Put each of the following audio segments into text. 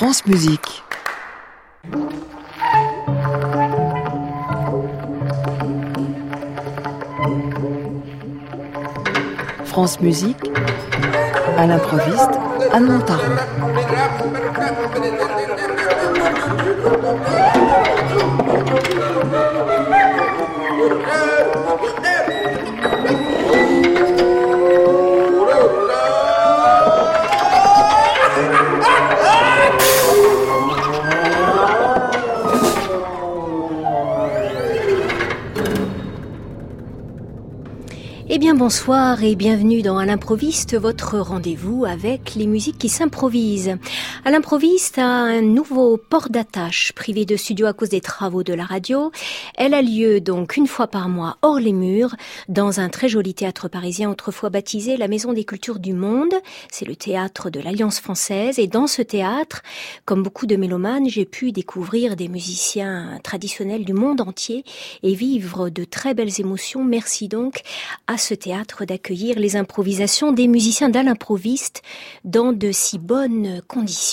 France Musique. France Musique, à l'improviste, Anne Montaron. Bien bonsoir et bienvenue dans À l'improviste, votre rendez-vous avec les musiques qui s'improvisent. À l'improviste un nouveau port d'attache privé de studio à cause des travaux de la radio. Elle a lieu donc une fois par mois hors les murs dans un très joli théâtre parisien autrefois baptisé la Maison des Cultures du Monde. C'est le théâtre de l'Alliance française et dans ce théâtre, comme beaucoup de mélomanes, j'ai pu découvrir des musiciens traditionnels du monde entier et vivre de très belles émotions. Merci donc à ce théâtre d'accueillir les improvisations des musiciens d'Alain l'improviste dans de si bonnes conditions.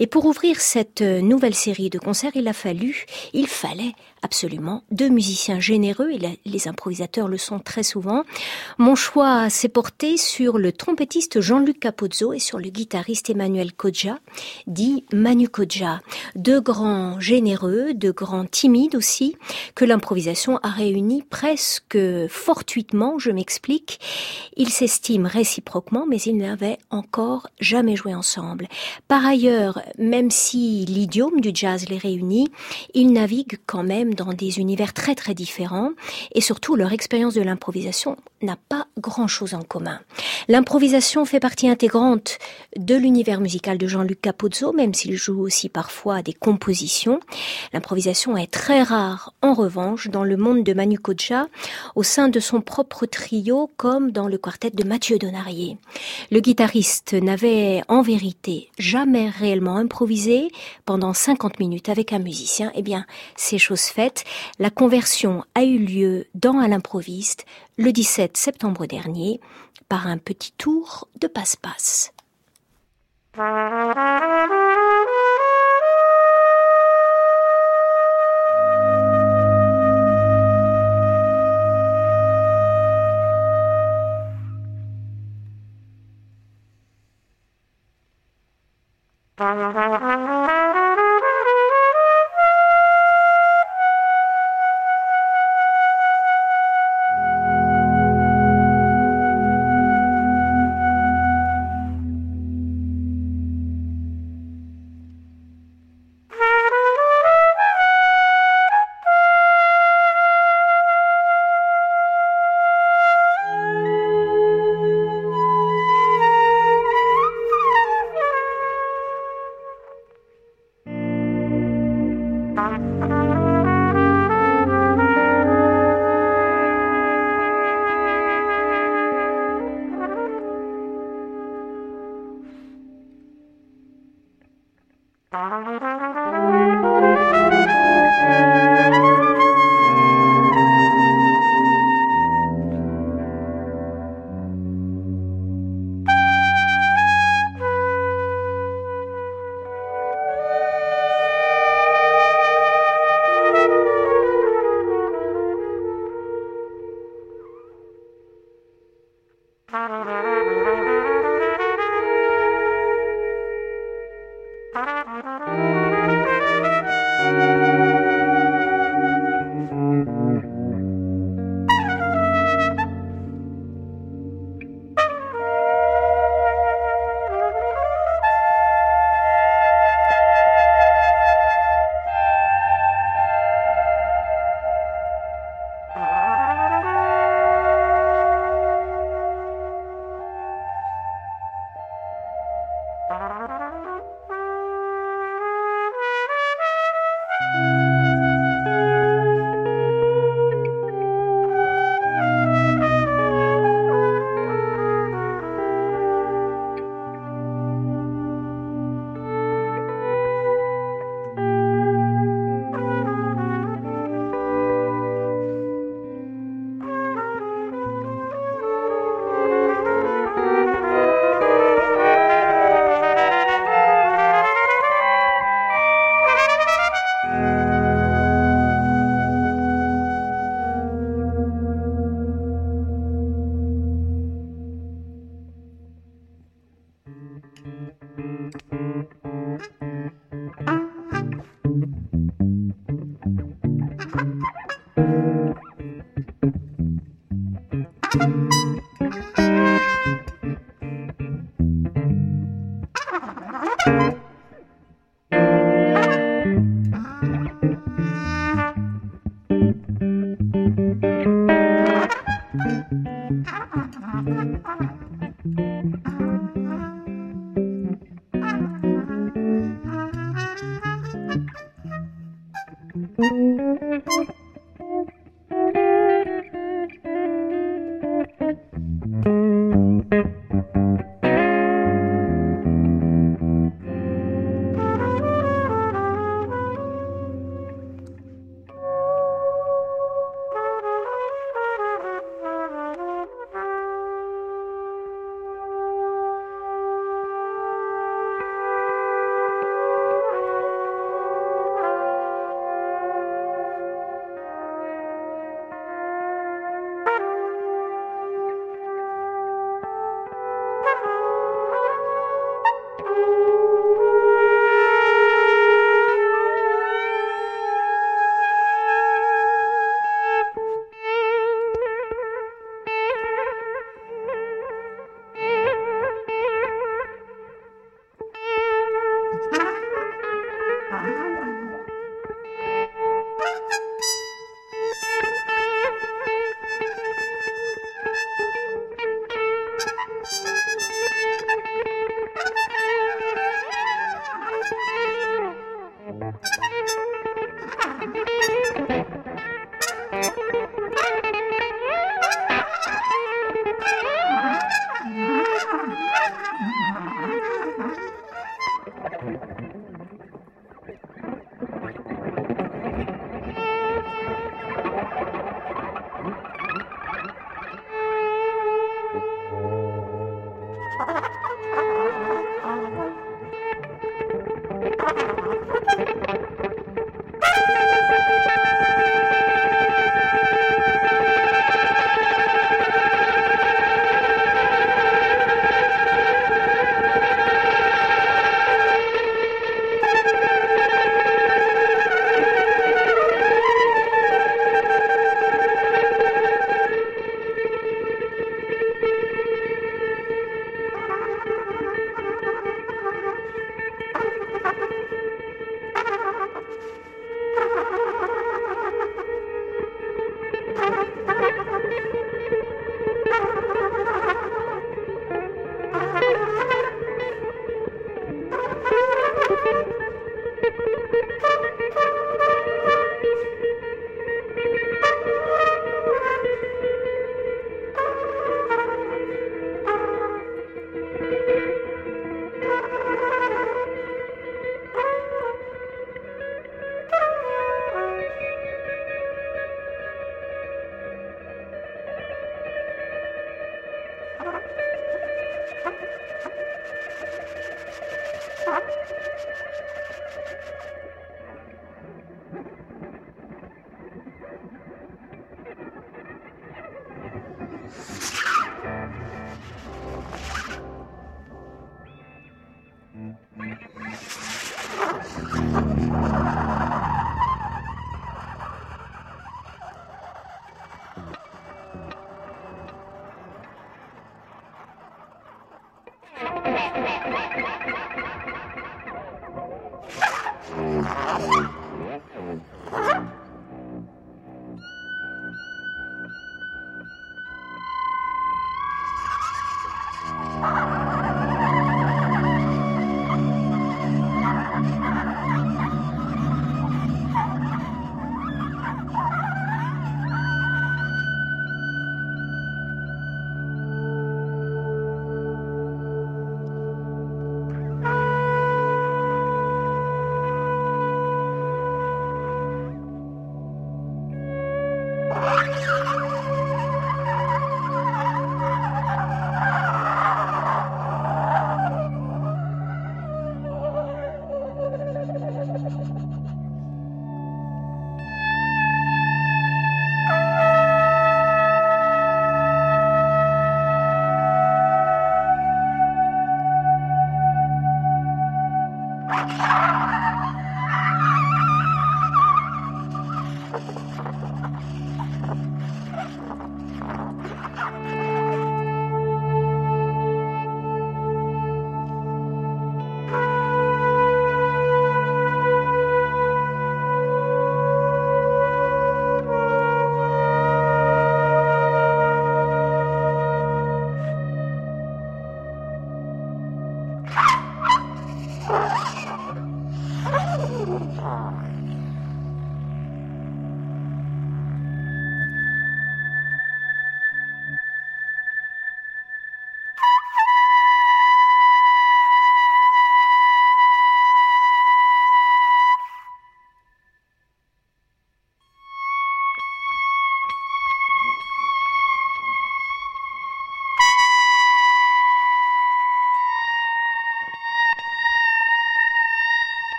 Et pour ouvrir cette nouvelle série de concerts, il a fallu, il fallait absolument deux musiciens généreux, et les improvisateurs le sont très souvent. Mon choix s'est porté sur le trompettiste Jean-Luc Capozzo et sur le guitariste Emmanuel Kodja, dit Manu Kodja. Deux grands généreux, deux grands timides aussi, que l'improvisation a réunis presque fortuitement, je m'explique. Ils s'estiment réciproquement, mais ils n'avaient encore jamais joué ensemble. Par ailleurs, même si l'idiome du jazz les réunit, ils naviguent quand même dans des univers très très différents et surtout leur expérience de l'improvisation n'a pas grand-chose en commun. L'improvisation fait partie intégrante de l'univers musical de Jean-Luc Capozzo, même s'il joue aussi parfois des compositions. L'improvisation est très rare, en revanche, dans le monde de Manu Kodja, au sein de son propre trio, comme dans le quartet de Mathieu Donarier. Le guitariste n'avait en vérité jamais réellement improvisé pendant 50 minutes avec un musicien. Eh bien, c'est chose faite. La conversion a eu lieu dans à l'improviste le 17 septembre dernier par un petit tour de passe-passe.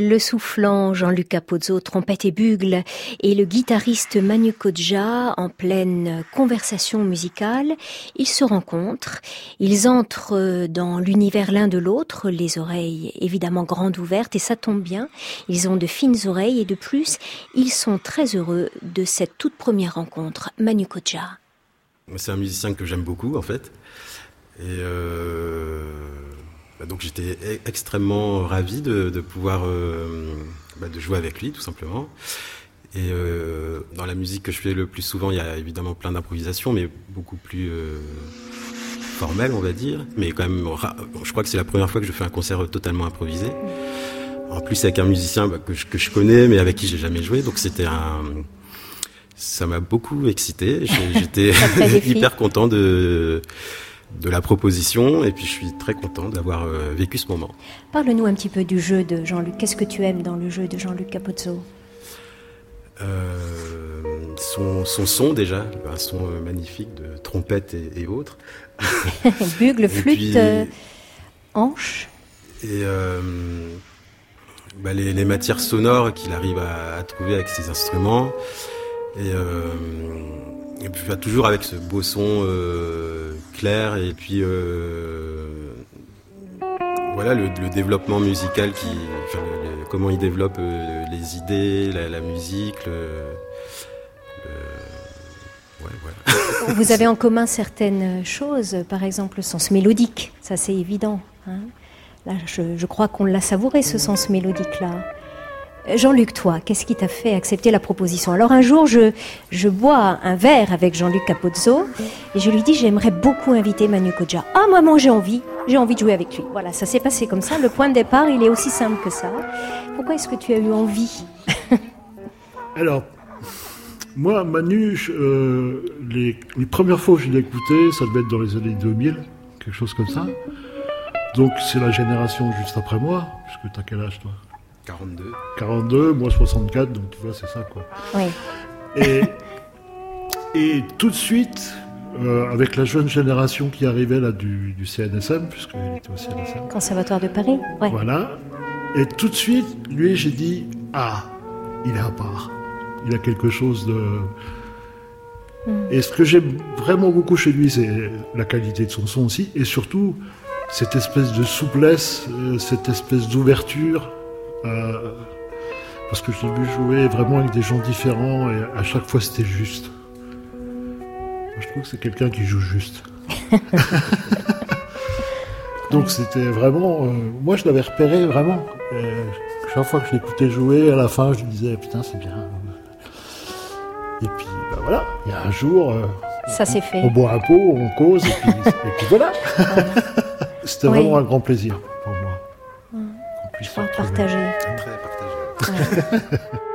Le soufflant Jean-Luc Capozzo, trompette et bugle, et le guitariste Manu Kodja en pleine conversation musicale. Ils se rencontrent, ils entrent dans l'univers l'un de l'autre, les oreilles évidemment grandes ouvertes, et ça tombe bien, ils ont de fines oreilles, et de plus, ils sont très heureux de cette toute première rencontre. Manu Kodja. C'est un musicien que j'aime beaucoup en fait. Et euh donc j'étais e-, extrêmement ravi de, pouvoir euh, bah, de jouer avec lui tout simplement. Et euh, dans la musique que je fais le plus souvent, il y a évidemment plein d'improvisations, mais beaucoup plus euh, formelles, on va dire. Mais quand même, je crois que c'est la première fois que je fais un concert totalement improvisé. En plus avec un musicien bah, que, je, que, je, connais, mais avec qui j'ai jamais joué. Donc c'était un, ça m'a beaucoup excité. J'étais hyper content de de la proposition et puis je suis très content d'avoir euh, vécu ce moment. Parle-nous un petit peu du jeu de Jean-Luc. Qu'est-ce que tu aimes dans le jeu de Jean-Luc Capozzo? Euh, son, son, déjà, un son euh, magnifique de trompette et, autres. Bugle, flûte, hanche. Et bah, les, matières sonores qu'il arrive à, trouver avec ses instruments. Et, et puis, toujours avec ce beau son clair et puis euh, voilà le, développement musical qui comment il développe euh, les idées la, musique vous avez en commun certaines choses par exemple le sens mélodique. Ça c'est évident hein. là je, je crois qu'on l'a savouré ce sens mélodique là Jean-Luc, toi, qu'est-ce qui t'a fait accepter la proposition? Alors un jour, je, je bois un verre avec Jean-Luc Capozzo et je lui dis j'aimerais beaucoup inviter Manu Kodja. Ah, maman, j'ai envie, j'ai envie de jouer avec lui. Voilà, ça s'est passé comme ça. Le point de départ, il est aussi simple que ça. Pourquoi est-ce que tu as eu envie? Alors, moi, Manu, euh, les, premières fois que je l'ai écouté, ça devait être dans les années 2000, quelque chose comme ça. Donc c'est la génération juste après moi, puisque tu as quel âge toi? 42. 42, moi 64, donc tu vois, c'est ça, quoi. Oui. Et, et tout de suite, euh, avec la jeune génération qui arrivait là du, du CNSM, puisqu'il était au CNSM. Conservatoire de Paris, ouais. Voilà. Et tout de suite, lui, j'ai dit, ah, il est à part. Il a quelque chose de... Hmm. Et ce que j'aime vraiment beaucoup chez lui, c'est la qualité de son son aussi, et surtout cette espèce de souplesse, euh, cette espèce d'ouverture euh, parce que je l'ai vu jouer vraiment avec des gens différents et à chaque fois c'était juste. je trouve que c'est quelqu'un qui joue juste. Donc c'était vraiment. Euh, moi je l'avais repéré vraiment. chaque fois que je l'écoutais jouer, à la fin je me disais putain c'est bien. Et puis bah, voilà, il y a un jour. Euh, Ça s'est fait. On boit un pot, on cause et puis, et puis voilà. c'était vraiment un grand plaisir. Je crois partager. Très partagé.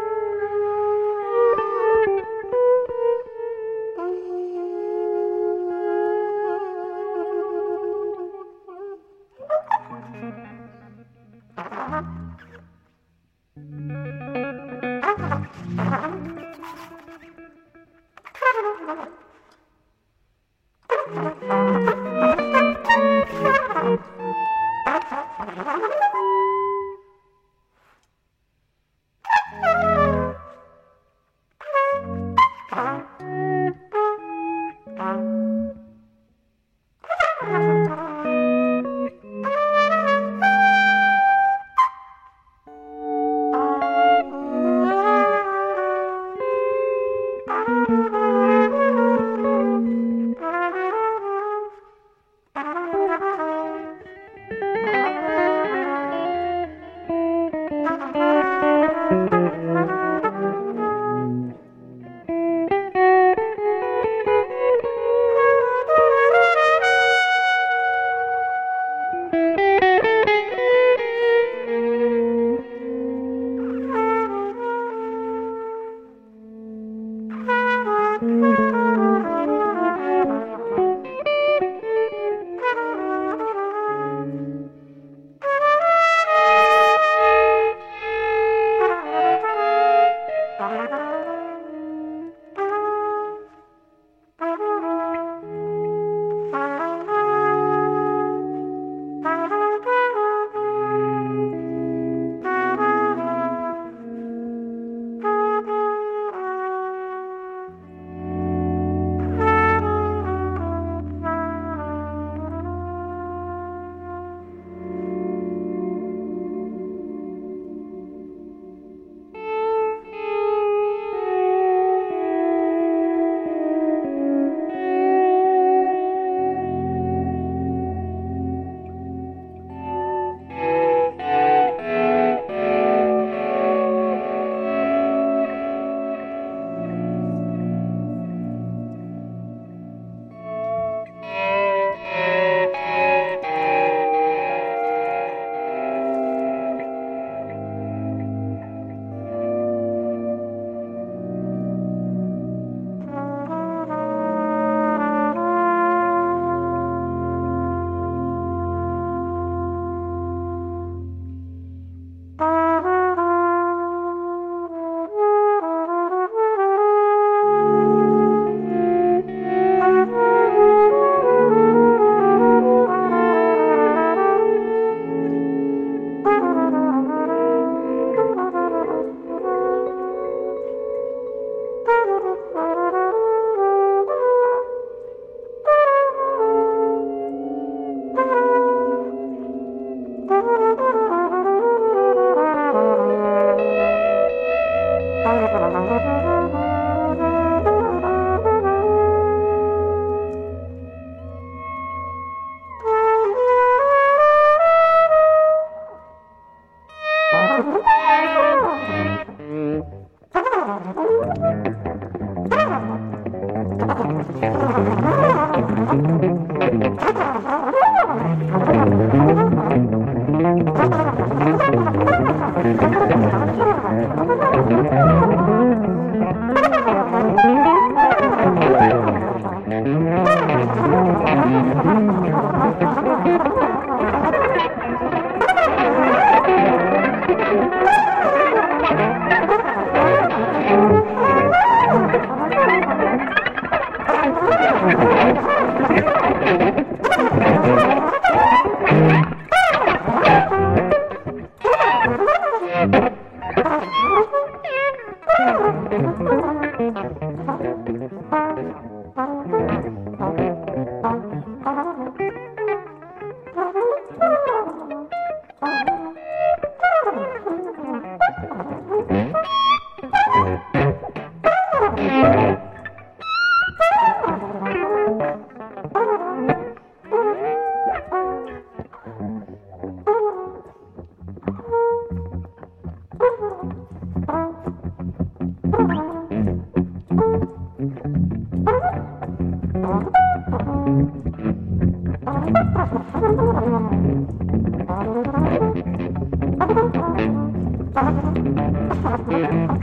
Mm-hmm.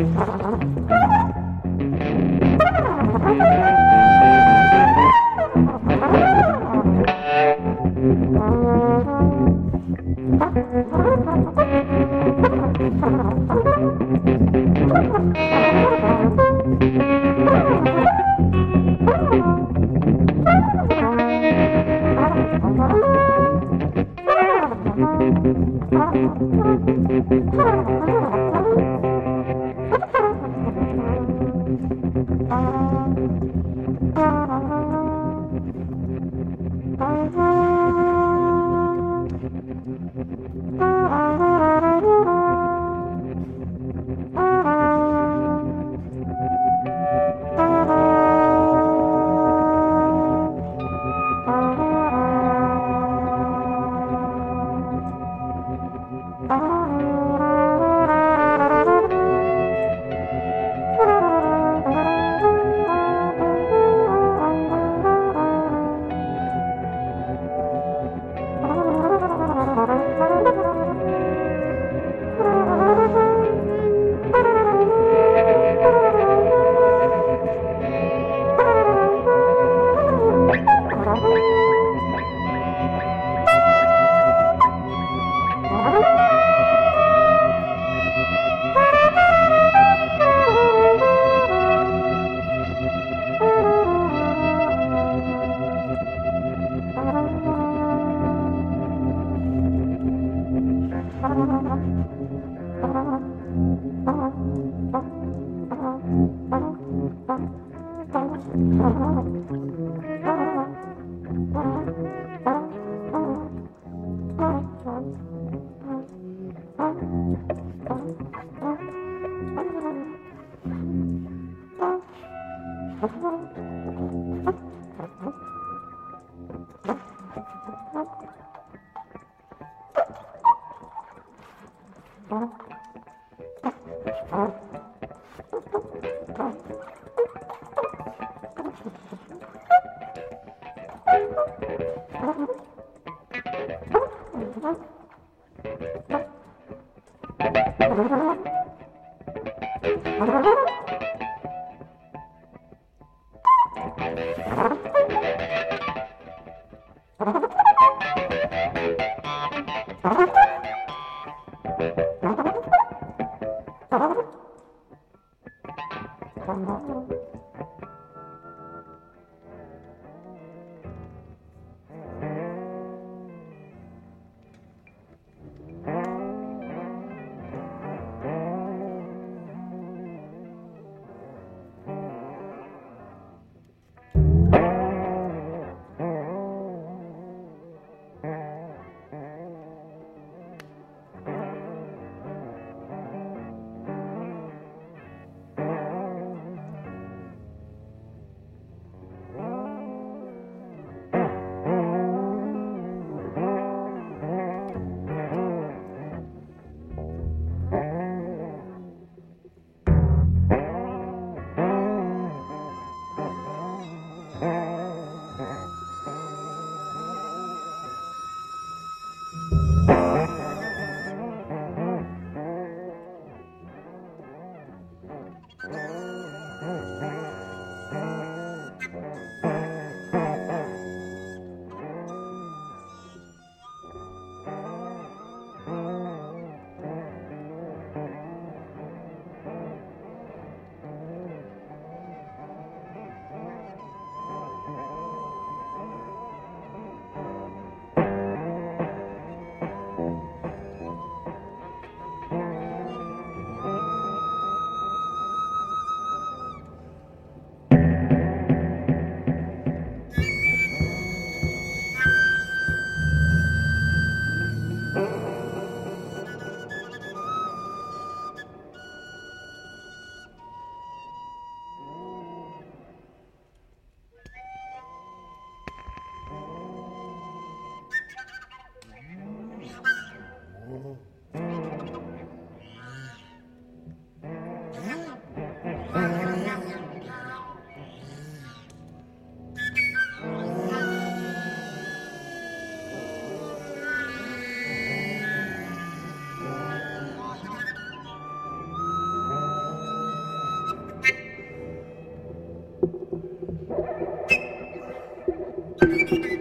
you.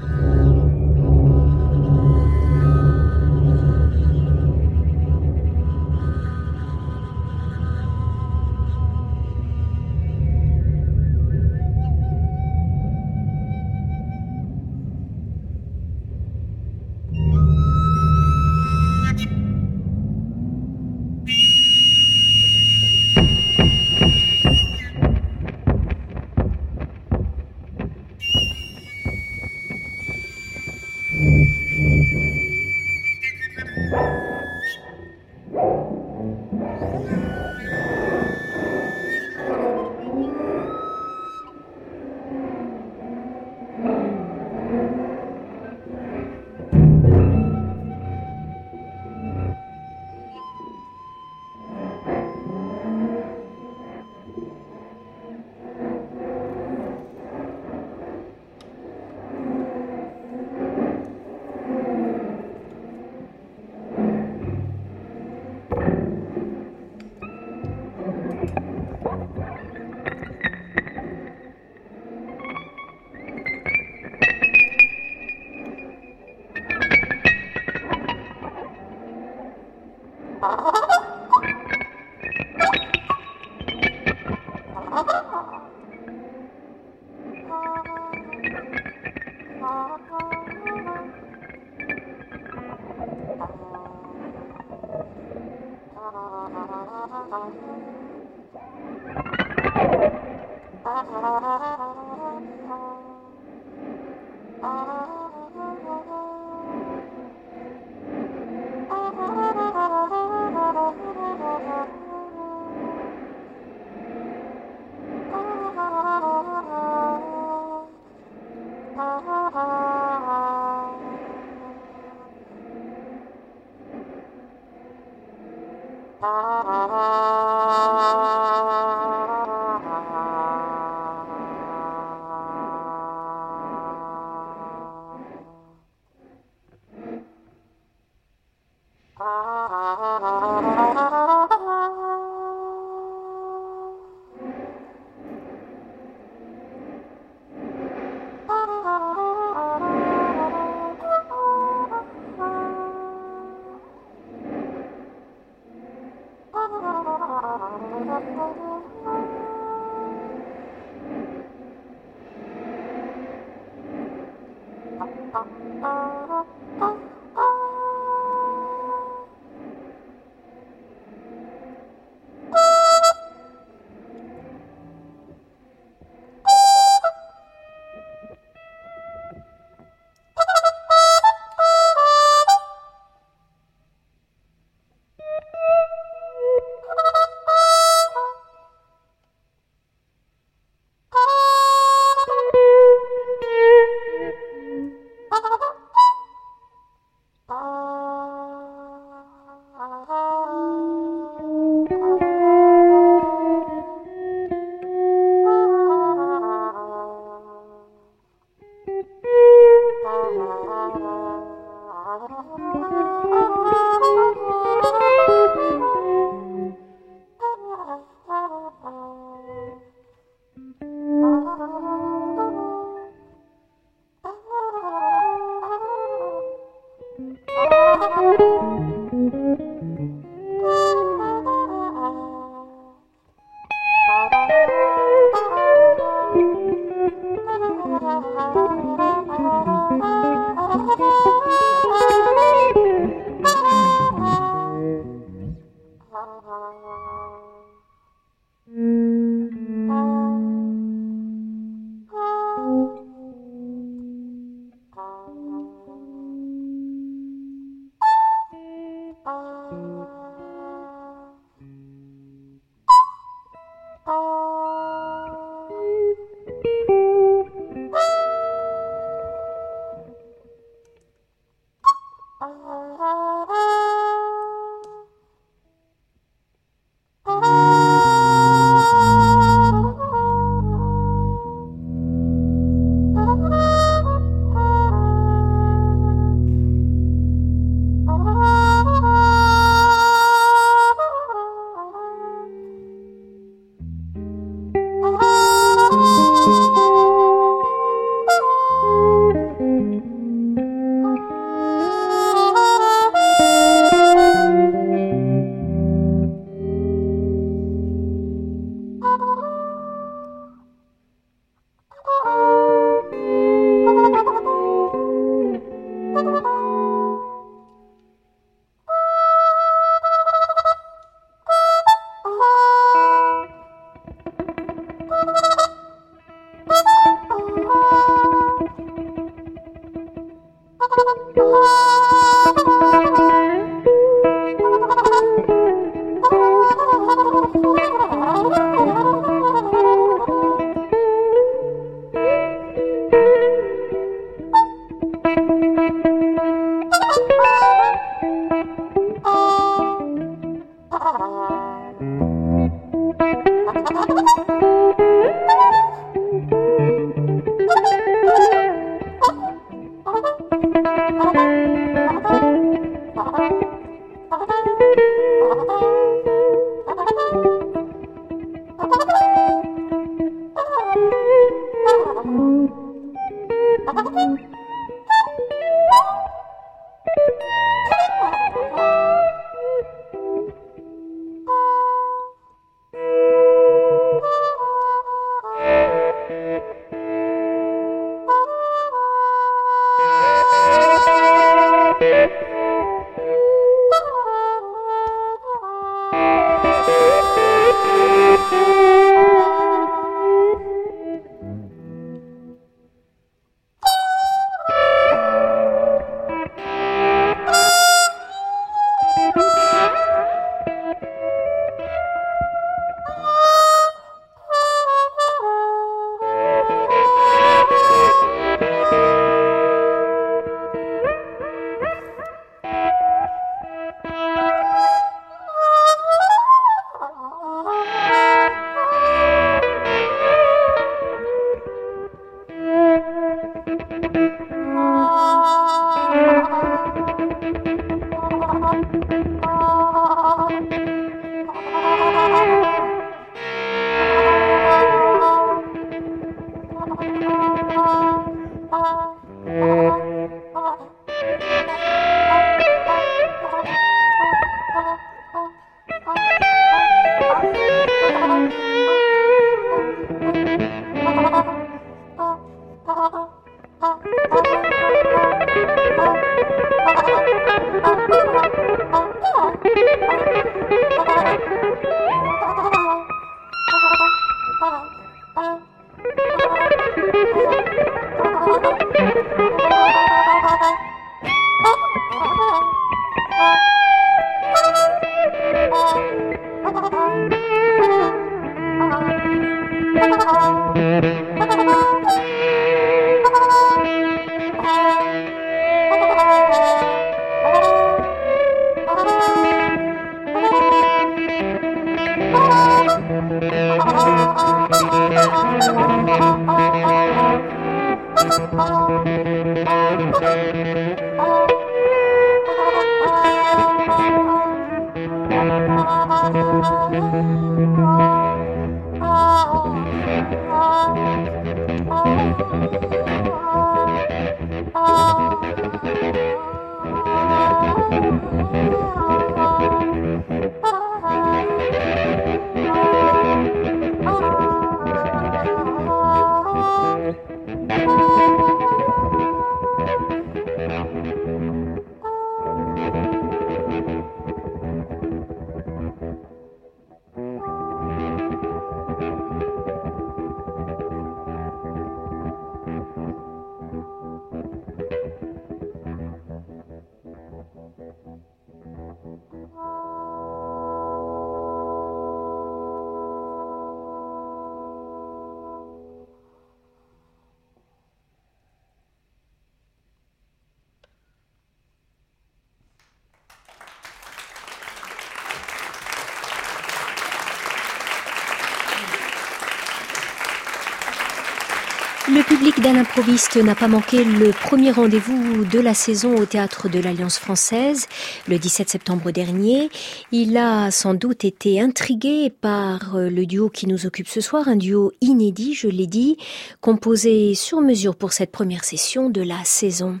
Le public d'Alain Proviste n'a pas manqué le premier rendez-vous de la saison au théâtre de l'Alliance française le 17 septembre dernier. Il a sans doute été intrigué par euh, le duo qui nous occupe ce soir, un duo inédit, je l'ai dit, composé sur mesure pour cette première session de la saison.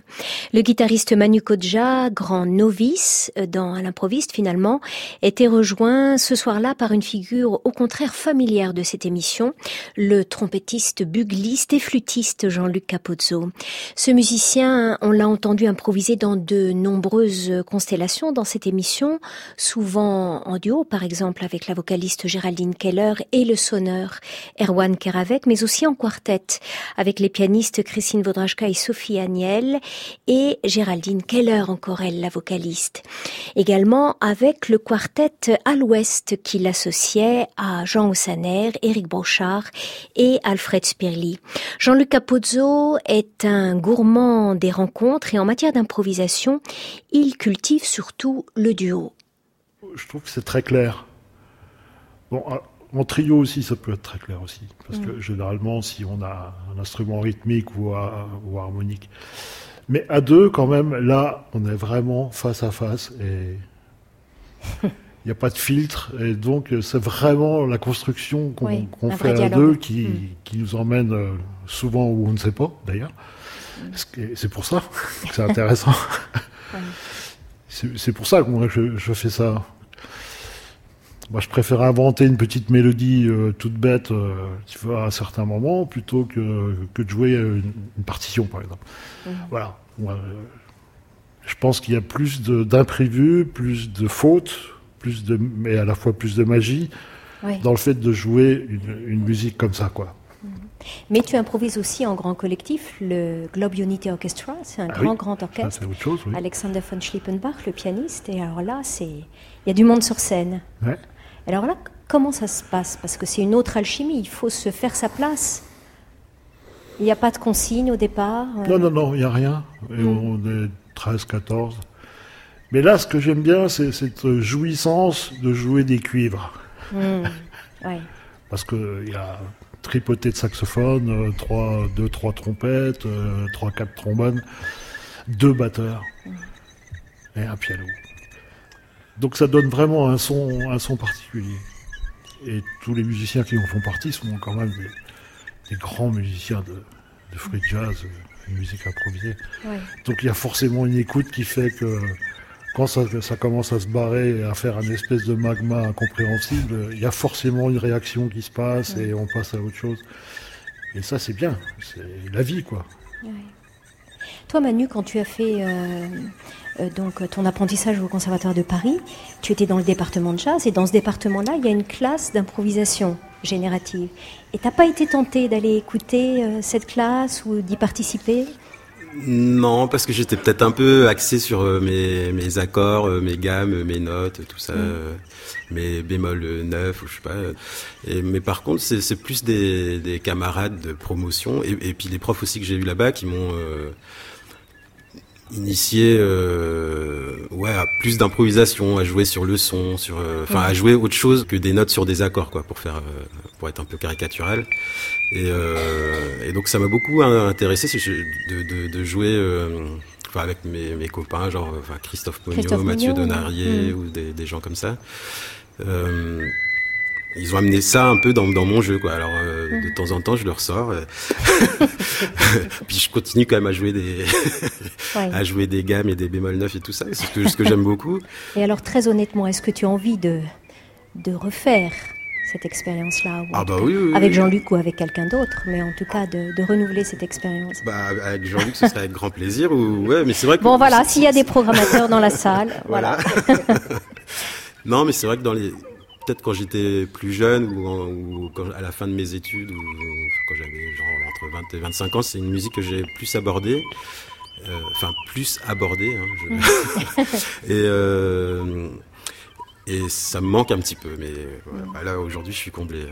Le guitariste Manu Kodja, grand novice euh, dans Alain Proviste finalement, était rejoint ce soir-là par une figure au contraire familière de cette émission, le trompettiste, bugliste et flûtiste Jean-Luc Capozzo. Ce musicien, on l'a entendu improviser dans de nombreuses constellations dans cette émission, souvent en duo, par exemple avec la vocaliste Géraldine Keller et le sonneur Erwan Keravec, mais aussi en quartet avec les pianistes Christine Vodrachka et Sophie Agnel et Géraldine Keller, encore elle, la vocaliste. Également avec le quartet à l'ouest qui l'associait à Jean Ossaner, Éric Brochard et Alfred Spirly. Jean-Luc Capozzo est un gourmand des rencontres et en matière d'improvisation, il cultive surtout le duo. Je trouve que c'est très clair. Bon, en trio aussi, ça peut être très clair aussi. Parce que mm. généralement, si on a un instrument rythmique ou, ou harmonique. Mais à deux, quand même, là, on est vraiment face à face et il n'y a pas de filtre. Et donc, c'est vraiment la construction qu'on fait à deux qui, mm. qui, nous emmène euh, souvent où on ne sait pas, d'ailleurs. Mm. C'est pour ça que c'est intéressant. c'est pour ça que moi, je, je, fais ça. Moi, je préfère inventer une petite mélodie euh, toute bête, euh, tu vois, à certains moments, plutôt que, que de jouer une, partition, par exemple. Mm. Voilà. je pense qu'il y a plus d'imprévus, plus de fautes, plus de, mais à la fois plus de magie dans le fait de jouer une, musique comme ça, quoi. Mhm. Mais tu improvises aussi en grand collectif le Globe Unity Orchestra, c'est un ah grand, grand orchestre. autre chose, Alexander von Schlippenbach, le pianiste, et alors là, c'est il y a du monde sur scène. Alors là, comment ça se passe? Parce que c'est une autre alchimie, il faut se faire sa place. Il n'y a pas de consigne au départ euh? Non, non, non, il n'y a rien. Et mm. on est 13, 14. Mais là, ce que j'aime bien, c'est cette jouissance de jouer des cuivres. Mmh. Parce qu'il y a tripoté de saxophone, euh, trois, deux, trois trompettes, euh, trois, quatre trombones, deux batteurs et un piano. Donc ça donne vraiment un son, un son particulier. Et tous les musiciens qui en font partie sont quand même des, grands musiciens de, de free jazz, de musique improvisée. Donc il y a forcément une écoute qui fait que quand ça, commence à se barrer et à faire un espèce de magma incompréhensible, il y a forcément une réaction qui se passe et on passe à autre chose. Et ça, c'est bien. C'est la vie, quoi. Toi, Manu, quand tu as fait donc ton apprentissage au Conservatoire de Paris, tu étais dans le département de jazz et dans ce département-là, il y a une classe d'improvisation générative. Et t'as pas été tenté d'aller écouter cette classe ou d'y participer? Non, parce que j'étais peut-être un peu axé sur euh, mes, mes accords, euh, mes gammes, mes notes, tout ça, mm. euh, mes bémols 9 ou je sais pas. Et, mais par contre, c'est plus des, des, camarades de promotion et, et, puis les profs aussi que j'ai eu là-bas qui m'ont initié ouais à plus d'improvisation à jouer sur le son sur enfin à jouer autre chose que des notes sur des accords quoi pour faire pour être un peu caricatural et, euh, et donc ça m'a beaucoup intéressé de, de, de jouer euh, enfin, avec mes, mes, copains, genre enfin, Christophe Pogno, Mathieu Donarier mm. ou des, des, gens comme ça. Ils ont amené ça un peu dans, dans mon jeu, quoi. Alors euh, de temps en temps, je le ressors. Euh, puis je continue quand même à jouer des à jouer des gammes et des bémols neufs et tout ça. C'est ce que, ce que j'aime beaucoup. Et alors très honnêtement, est-ce que tu as envie de de refaire cette expérience-là ah bah Avec Jean-Luc ou avec quelqu'un d'autre, mais en tout cas de, renouveler cette expérience? Bah, avec Jean-Luc, ce serait avec grand plaisir. Ou... Ouais, mais c'est vrai que bon, voilà, s'il y a des programmateurs dans la salle, voilà. non, mais c'est vrai que dans les peut-être quand j'étais plus jeune ou, quand, à la fin de mes études ou quand j'avais genre entre 20 et 25 ans, c'est une musique que j'ai plus abordée. Euh, enfin, plus abordée. Hein, et euh, et ça me manque un petit peu, mais bah là aujourd'hui je suis comblé.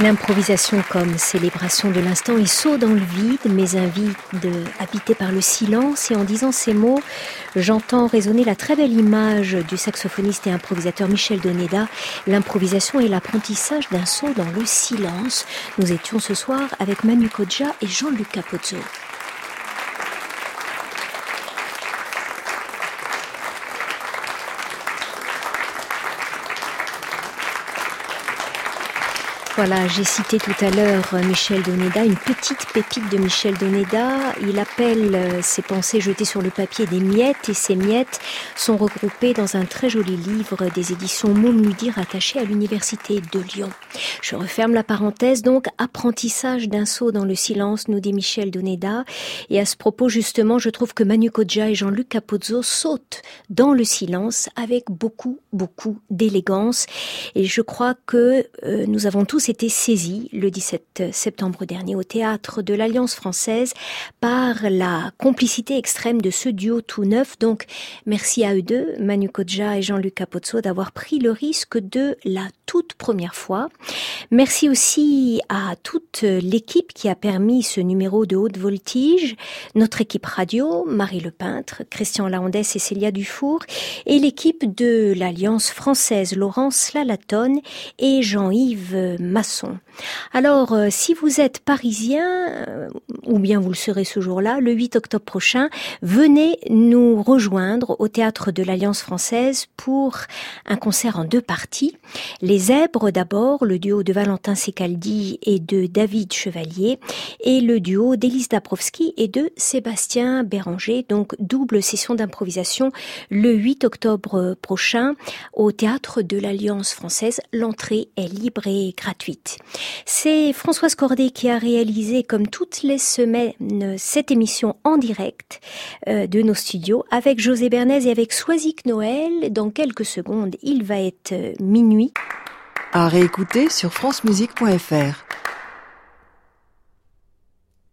L'improvisation comme célébration de l'instant et saut dans le vide, mais invite de habiter par le silence. Et en disant ces mots, j'entends résonner la très belle image du saxophoniste et improvisateur Michel Doneda. L'improvisation et l'apprentissage d'un saut dans le silence. Nous étions ce soir avec Manu Kodja et Jean-Luc Capozzo. Voilà, j'ai cité tout à l'heure euh, Michel Doneda, une petite pépite de Michel Doneda. Il appelle euh, ses pensées jetées sur le papier des miettes et ces miettes sont regroupées dans un très joli livre des éditions Montmudi rattaché à l'université de Lyon. Je referme la parenthèse donc apprentissage d'un saut dans le silence, nous dit Michel Doneda. Et à ce propos justement, je trouve que Manu Kodja et Jean-Luc Capozzo sautent dans le silence avec beaucoup beaucoup d'élégance. Et je crois que euh, nous avons tous été saisi le 17 septembre dernier au théâtre de l'Alliance française par la complicité extrême de ce duo tout neuf. Donc, merci à eux deux, Manu Kodja et Jean-Luc Capozzo, d'avoir pris le risque de la toute première fois. Merci aussi à toute l'équipe qui a permis ce numéro de haute voltige, notre équipe radio, Marie Le Peintre, Christian Laondès et Célia Dufour, et l'équipe de l'Alliance française, Laurence Lalatonne et Jean-Yves maçon. Alors, euh, si vous êtes parisien, euh, ou bien vous le serez ce jour-là, le 8 octobre prochain, venez nous rejoindre au théâtre de l'Alliance française pour un concert en deux parties. Les Zèbres d'abord, le duo de Valentin Secaldi et de David Chevalier, et le duo d'Élise Dabrowski et de Sébastien Béranger, donc double session d'improvisation le 8 octobre prochain au théâtre de l'Alliance française. L'entrée est libre et gratuite. C'est Françoise Cordet qui a réalisé, comme toutes les semaines, cette émission en direct euh, de nos studios avec José Bernays et avec Soisic Noël. Dans quelques secondes, il va être euh, minuit. À réécouter sur francemusique.fr.